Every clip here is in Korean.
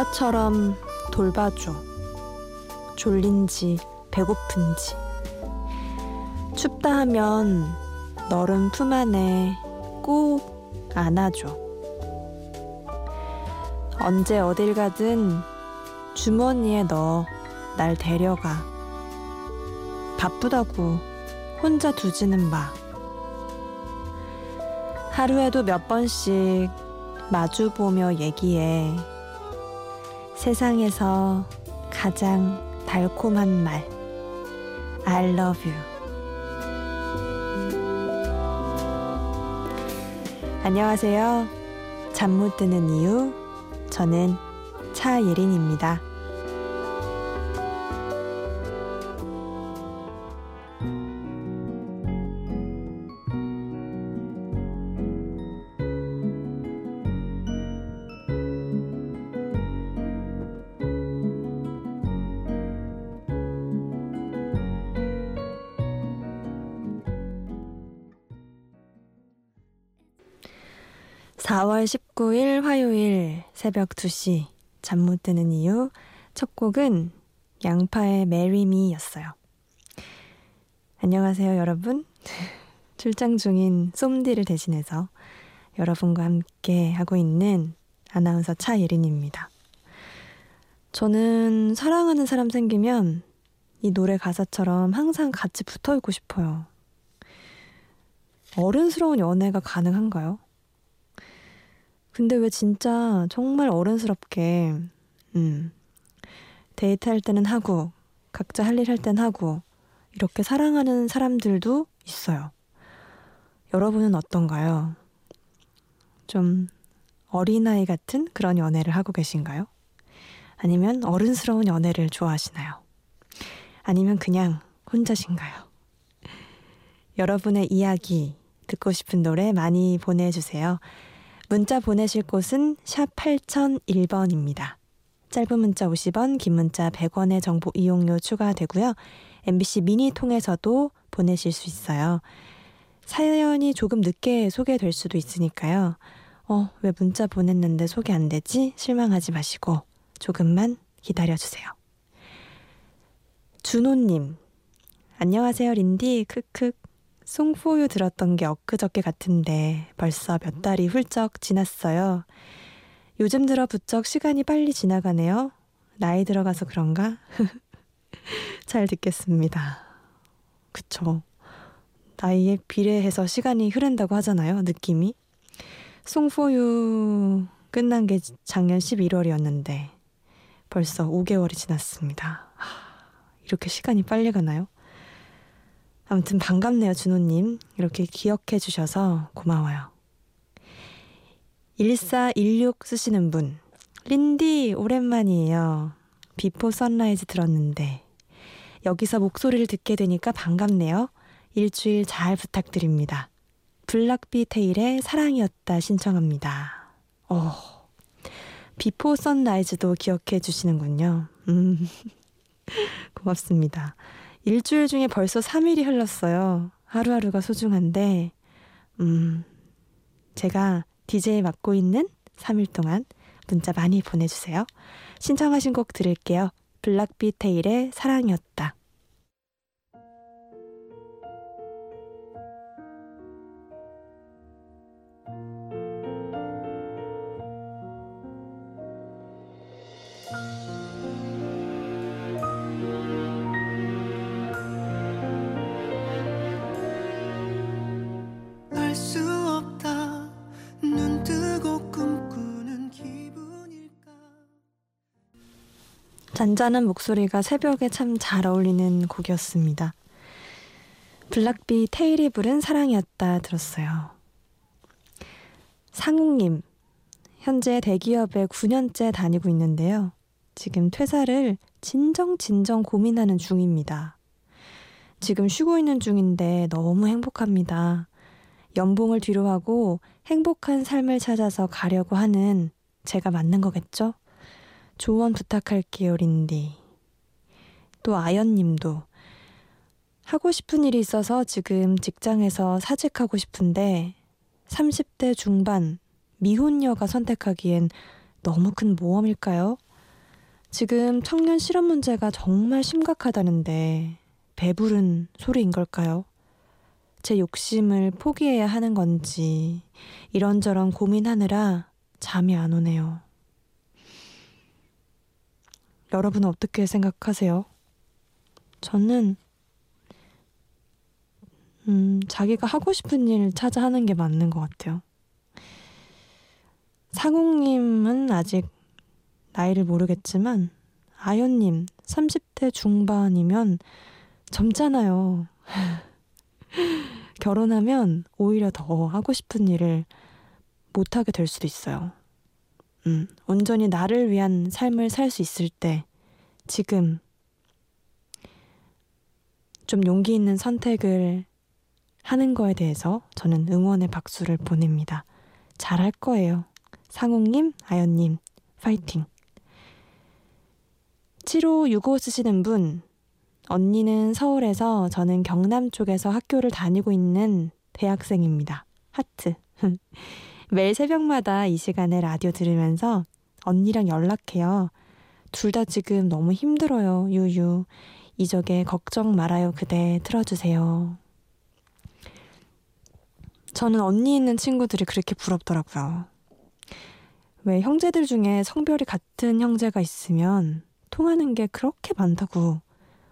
아빠처럼 돌봐줘. 졸린지, 배고픈지. 춥다 하면 너른 품 안에 꼭 안아줘. 언제 어딜 가든 주머니에 넣어 날 데려가. 바쁘다고 혼자 두지는 마. 하루에도 몇 번씩 마주보며 얘기해. 세상에서 가장 달콤한 말. I love you. 안녕하세요. 잠 못 드는 이유. 저는 차예린입니다. 19일 화요일 새벽 2시 잠 못 드는 이유 첫 곡은 양파의 메리미였어요. 안녕하세요 여러분. 출장 중인 쏨디를 대신해서 여러분과 함께 하고 있는 아나운서 차예린입니다. 저는 사랑하는 사람 생기면 이 노래 가사처럼 항상 같이 붙어 있고 싶어요. 어른스러운 연애가 가능한가요? 근데 왜 진짜 정말 어른스럽게, 음, 데이트할 때는 하고, 각자 할 일 할 땐 하고, 이렇게 사랑하는 사람들도 있어요. 여러분은 어떤가요? 좀 어린아이 같은 그런 연애를 하고 계신가요? 아니면 어른스러운 연애를 좋아하시나요? 아니면 그냥 혼자신가요? 여러분의 이야기, 듣고 싶은 노래 많이 보내주세요. 문자 보내실 곳은 샵 8001번입니다. 짧은 문자 50원, 긴 문자 100원의 정보 이용료 추가되고요. MBC 미니 통해서도 보내실 수 있어요. 사연이 조금 늦게 소개될 수도 있으니까요. 어, 왜 문자 보냈는데 소개 안 되지? 실망하지 마시고 조금만 기다려주세요. 준호님, 안녕하세요, 린디. 크크. 송포유 들었던 게 엊그저께 같은데 벌써 몇 달이 훌쩍 지났어요. 요즘 들어 부쩍 시간이 빨리 지나가네요. 나이 들어가서 그런가? 잘 듣겠습니다. 그쵸. 나이에 비례해서 시간이 흐른다고 하잖아요, 느낌이. 송포유 끝난 게 작년 11월이었는데 벌써 5개월이 지났습니다. 이렇게 시간이 빨리 가나요? 아무튼 반갑네요, 준호님. 이렇게 기억해 주셔서 고마워요. 1416 쓰시는 분. 린디, 오랜만이에요. 비포 선라이즈 들었는데. 여기서 목소리를 듣게 되니까 반갑네요. 일주일 잘 부탁드립니다. 블락비 태일의 사랑이었다 신청합니다. 어, 비포 선라이즈도 기억해 주시는군요. 음, 고맙습니다. 일주일 중에 벌써 3일이 흘렀어요. 하루하루가 소중한데, 음, 제가 DJ 맡고 있는 3일 동안 문자 많이 보내주세요. 신청하신 곡 들을게요. 블락비 테일의 사랑이었다. 잔잔한 목소리가 새벽에 참 잘 어울리는 곡이었습니다. 블락비 테일이 부른 사랑이었다 들었어요. 상욱님, 현재 대기업에 9년째 다니고 있는데요. 지금 퇴사를 진정 진정 고민하는 중입니다. 지금 쉬고 있는 중인데 너무 행복합니다. 연봉을 뒤로하고 행복한 삶을 찾아서 가려고 하는 제가 맞는 거겠죠? 조언 부탁할게요, 린디. 또 아연님도 하고 싶은 일이 있어서 지금 직장에서 사직하고 싶은데 30대 중반 미혼녀가 선택하기엔 너무 큰 모험일까요? 지금 청년 실업 문제가 정말 심각하다는데 배부른 소리인 걸까요? 제 욕심을 포기해야 하는 건지 이런저런 고민하느라 잠이 안 오네요. 여러분은 어떻게 생각하세요? 저는 음, 자기가 하고 싶은 일 찾아 하는 게 맞는 것 같아요. 상욱님은 아직 나이를 모르겠지만 아연님 30대 중반이면 젊잖아요. 결혼하면 오히려 더 하고 싶은 일을 못하게 될 수도 있어요. 음, 온전히 나를 위한 삶을 살 수 있을 때 지금 좀 용기 있는 선택을 하는 거에 대해서 저는 응원의 박수를 보냅니다. 잘할 거예요. 상욱님, 아연님, 파이팅! 7565 쓰시는 분, 언니는 서울에서 저는 경남 쪽에서 학교를 다니고 있는 대학생입니다. 하트. 매일 새벽마다 이 시간에 라디오 들으면서 언니랑 연락해요. 둘 다 지금 너무 힘들어요. 유유. 이적에 걱정 말아요. 그대 틀어주세요. 저는 언니 있는 친구들이 그렇게 부럽더라고요. 왜 형제들 중에 성별이 같은 형제가 있으면 통하는 게 그렇게 많다고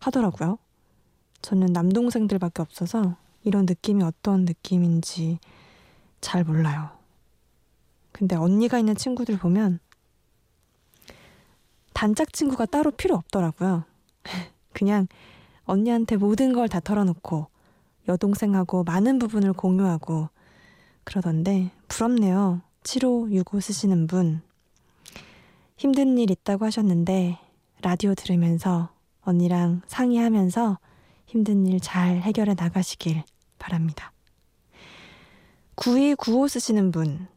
하더라고요. 저는 남동생들밖에 없어서 이런 느낌이 어떤 느낌인지 잘 몰라요. 근데 언니가 있는 친구들 보면 단짝 친구가 따로 필요 없더라고요. 그냥 언니한테 모든 걸 다 털어놓고 여동생하고 많은 부분을 공유하고 그러던데 부럽네요. 7565 쓰시는 분. 힘든 일 있다고 하셨는데 라디오 들으면서 언니랑 상의하면서 힘든 일 잘 해결해 나가시길 바랍니다. 9295 쓰시는 분.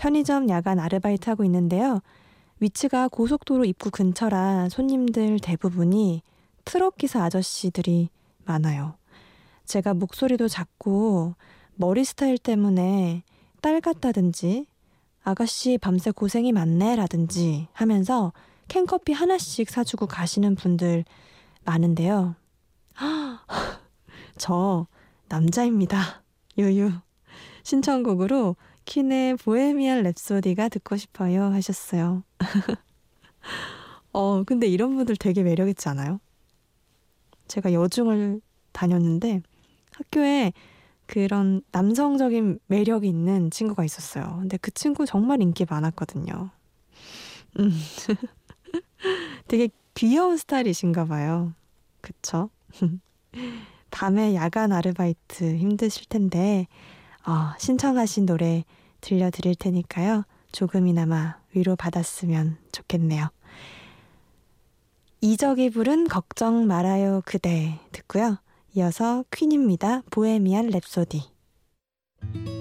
편의점 야간 아르바이트 하고 있는데요. 위치가 고속도로 입구 근처라 손님들 대부분이 트럭 기사 아저씨들이 많아요. 제가 목소리도 작고 머리 스타일 때문에 딸 같다든지 아가씨 밤새 고생이 많네라든지 하면서 캔커피 하나씩 사주고 가시는 분들 많은데요. 저 남자입니다. 유유. 신청곡으로 킨의 보헤미안 랩소디가 듣고 싶어요 하셨어요. 어, 근데 이런 분들 되게 매력있지 않아요? 제가 여중을 다녔는데 학교에 그런 남성적인 매력이 있는 친구가 있었어요. 근데 그 친구 정말 인기 많았거든요. 음. 되게 귀여운 스타일이신가 봐요. 그쵸? 밤에 야간 아르바이트 힘드실 텐데, 어, 신청하신 노래 들려드릴 테니까요. 조금이나마 위로 받았으면 좋겠네요. 이적이 부른 걱정 말아요 그대 듣고요. 이어서 퀸입니다. 보헤미안 랩소디.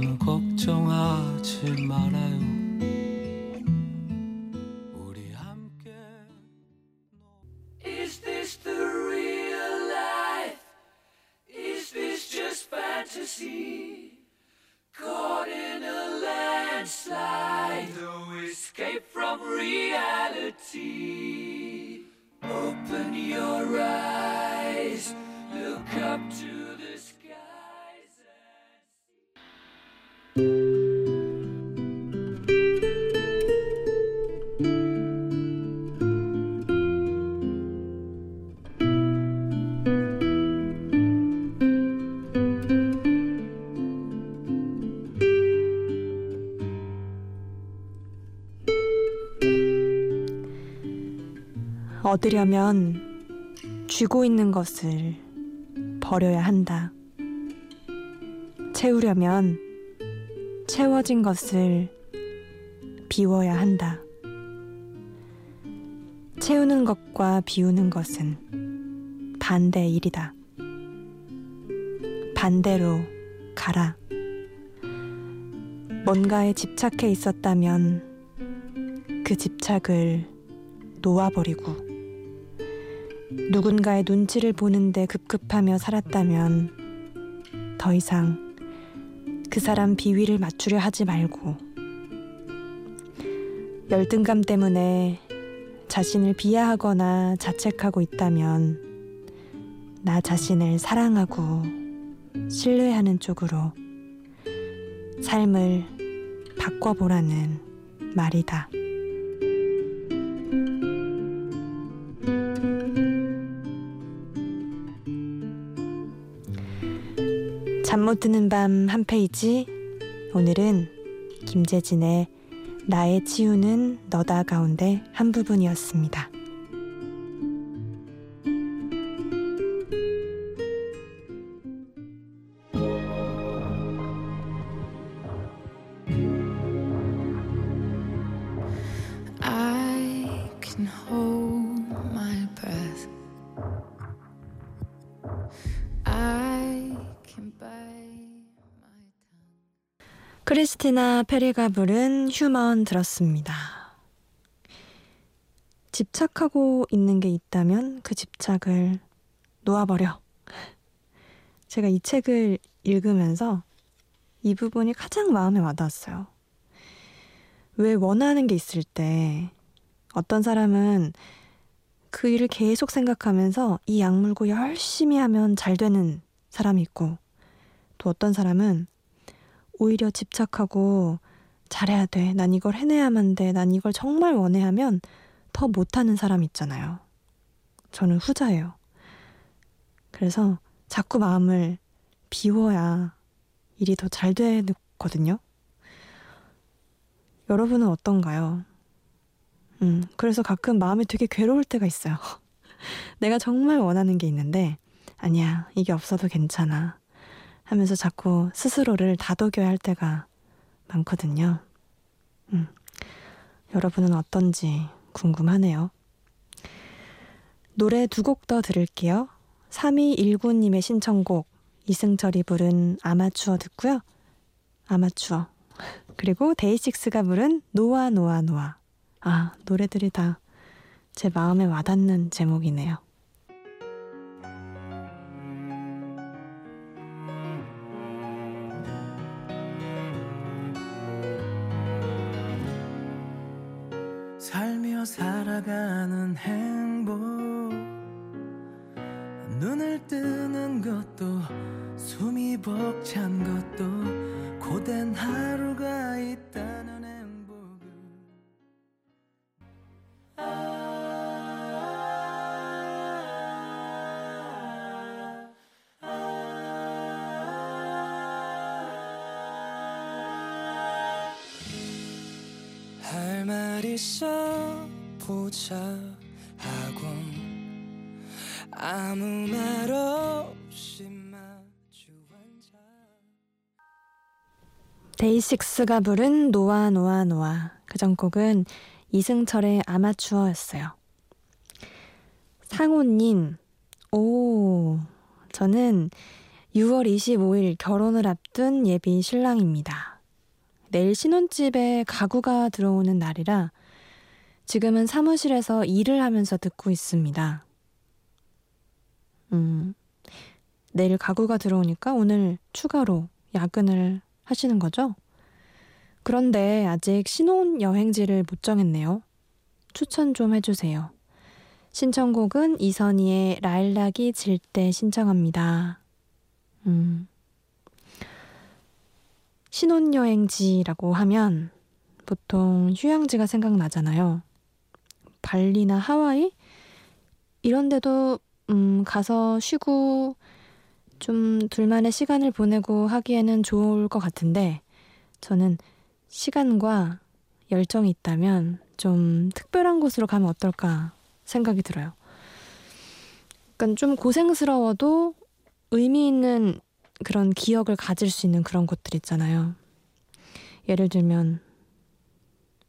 그대여 아무 걱정하지 말아요. 얻으려면 쥐고 있는 것을 버려야 한다. 채우려면 채워진 것을 비워야 한다. 채우는 것과 비우는 것은 반대 일이다. 반대로 가라. 뭔가에 집착해 있었다면 그 집착을 놓아버리고 누군가의 눈치를 보는데 급급하며 살았다면 더 이상 그 사람 비위를 맞추려 하지 말고 열등감 때문에 자신을 비하하거나 자책하고 있다면 나 자신을 사랑하고 신뢰하는 쪽으로 삶을 바꿔보라는 말이다. 잠 못 드는 밤 한 페이지. 오늘은 김재진의 나의 치유는 너다 가운데 한 부분이었습니다. 크리스티나 페리가 부른 휴먼 들었습니다. 집착하고 있는 게 있다면 그 집착을 놓아버려. 제가 이 책을 읽으면서 이 부분이 가장 마음에 와닿았어요. 왜 원하는 게 있을 때 어떤 사람은 그 일을 계속 생각하면서 이 약물고 열심히 하면 잘 되는 사람이 있고 또 어떤 사람은 오히려 집착하고 잘해야 돼. 난 이걸 해내야만 돼. 난 이걸 정말 원해 하면 더 못하는 사람 있잖아요. 저는 후자예요. 그래서 자꾸 마음을 비워야 일이 더 잘 되거든요. 여러분은 어떤가요? 음, 그래서 가끔 마음이 되게 괴로울 때가 있어요. 내가 정말 원하는 게 있는데, 아니야, 이게 없어도 괜찮아. 하면서 자꾸 스스로를 다독여야 할 때가 많거든요. 음, 여러분은 어떤지 궁금하네요. 노래 두 곡 더 들을게요. 3219님의 신청곡 이승철이 부른 아마추어 듣고요. 아마추어. 그리고 데이식스가 부른 노아 노아 노아. 아, 노래들이 다 제 마음에 와닿는 제목이네요. 할말 있어 보자 하고 아무 말 없이 마주 앉아 데이식스가 부른 노아 노아 노아. 그 전곡은 이승철의 아마추어였어요. 상호님, 오, 저는 6월 25일 결혼을 앞둔 예비 신랑입니다. 내일 신혼집에 가구가 들어오는 날이라 지금은 사무실에서 일을 하면서 듣고 있습니다. 음, 내일 가구가 들어오니까 오늘 추가로 야근을 하시는 거죠? 그런데 아직 신혼 여행지를 못 정했네요. 추천 좀 해주세요. 신청곡은 이선희의 라일락이 질 때 신청합니다. 음. 신혼여행지라고 하면 보통 휴양지가 생각나잖아요. 발리나 하와이? 이런 데도, 음, 가서 쉬고 좀 둘만의 시간을 보내고 하기에는 좋을 것 같은데, 저는 시간과 열정이 있다면 좀 특별한 곳으로 가면 어떨까 생각이 들어요. 약간 좀 고생스러워도 의미 있는 그런 기억을 가질 수 있는 그런 곳들 있잖아요. 예를 들면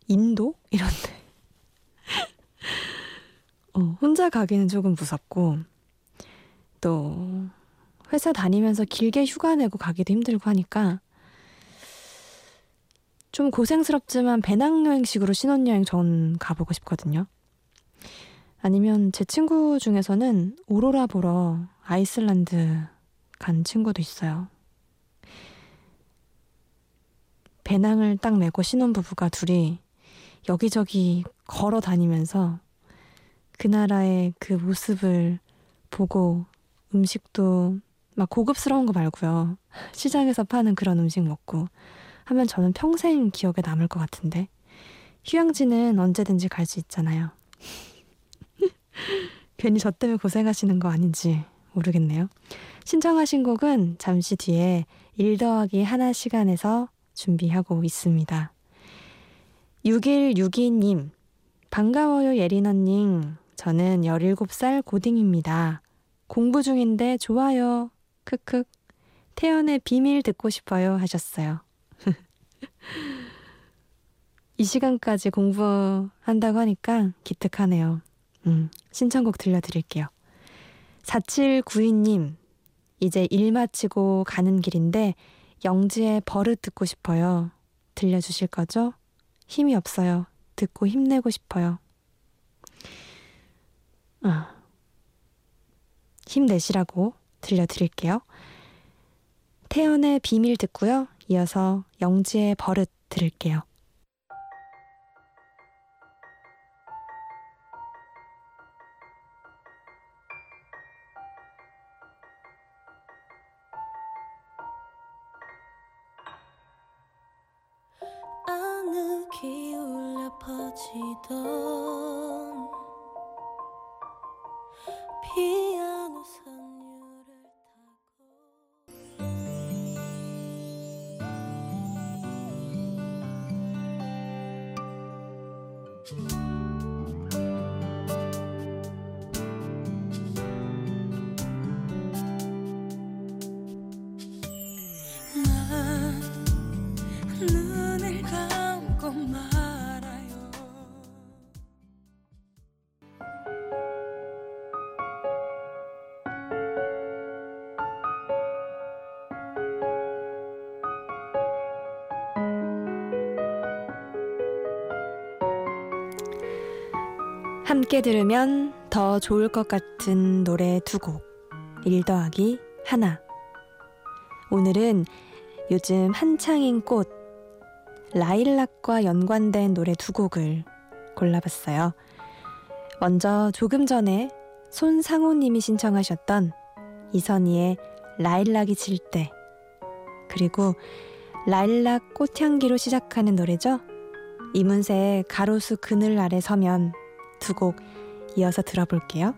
인도 이런데 어, 혼자 가기는 조금 무섭고 또 회사 다니면서 길게 휴가 내고 가기도 힘들고 하니까 좀 고생스럽지만 배낭여행식으로 신혼여행 전 가보고 싶거든요. 아니면 제 친구 중에서는 오로라 보러 아이슬란드 간 친구도 있어요. 배낭을 딱 메고 신혼부부가 둘이 여기저기 걸어 다니면서 그 나라의 그 모습을 보고 음식도 막 고급스러운 거 말고요. 시장에서 파는 그런 음식 먹고 하면 저는 평생 기억에 남을 것 같은데. 휴양지는 언제든지 갈 수 있잖아요. 괜히 저 때문에 고생하시는 거 아닌지 모르겠네요. 신청하신 곡은 잠시 뒤에 1 더하기 하나 시간에서 준비하고 있습니다. 6162님, 반가워요 예린 언님. 저는 17살 고딩입니다. 공부 중인데 좋아요. 크크. 태연의 비밀 듣고 싶어요 하셨어요. 이 시간까지 공부한다고 하니까 기특하네요. 음, 신청곡 들려드릴게요. 4792님, 이제 일 마치고 가는 길인데 영지의 버릇 듣고 싶어요. 들려주실 거죠? 힘이 없어요. 듣고 힘내고 싶어요. 아, 힘내시라고 들려드릴게요. 태연의 비밀 듣고요. 이어서 영지의 버릇 들을게요. 함께 들으면 더 좋을 것 같은 노래 두 곡. 1 더하기 하나. 오늘은 요즘 한창인 꽃, 라일락과 연관된 노래 두 곡을 골라봤어요. 먼저 조금 전에 손상호님이 신청하셨던 이선희의 라일락이 칠 때, 그리고 라일락 꽃향기로 시작하는 노래죠. 이문세의 가로수 그늘 아래 서면 두 곡 이어서 들어볼게요.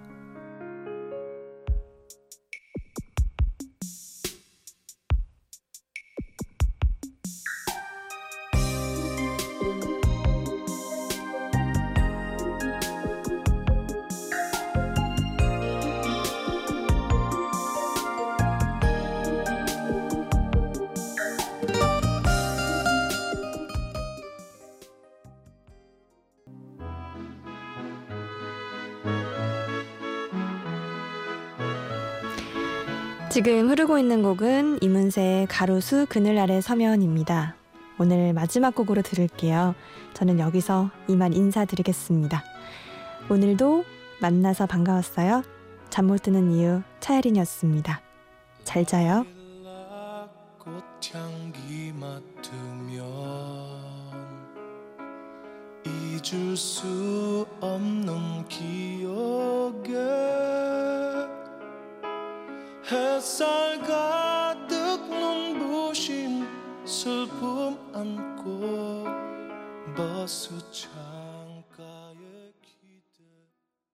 지금 흐르고 있는 곡은 이문세의 가로수 그늘 아래 서면입니다. 오늘 마지막 곡으로 들을게요. 저는 여기서 이만 인사드리겠습니다. 오늘도 만나서 반가웠어요. 잠 못 드는 이유 차혜린이었습니다. 잘 자요. 꽃향기 맡으면 잊을 수 없는 기억에 햇살 가득 눈부신 슬픔 안고 버스차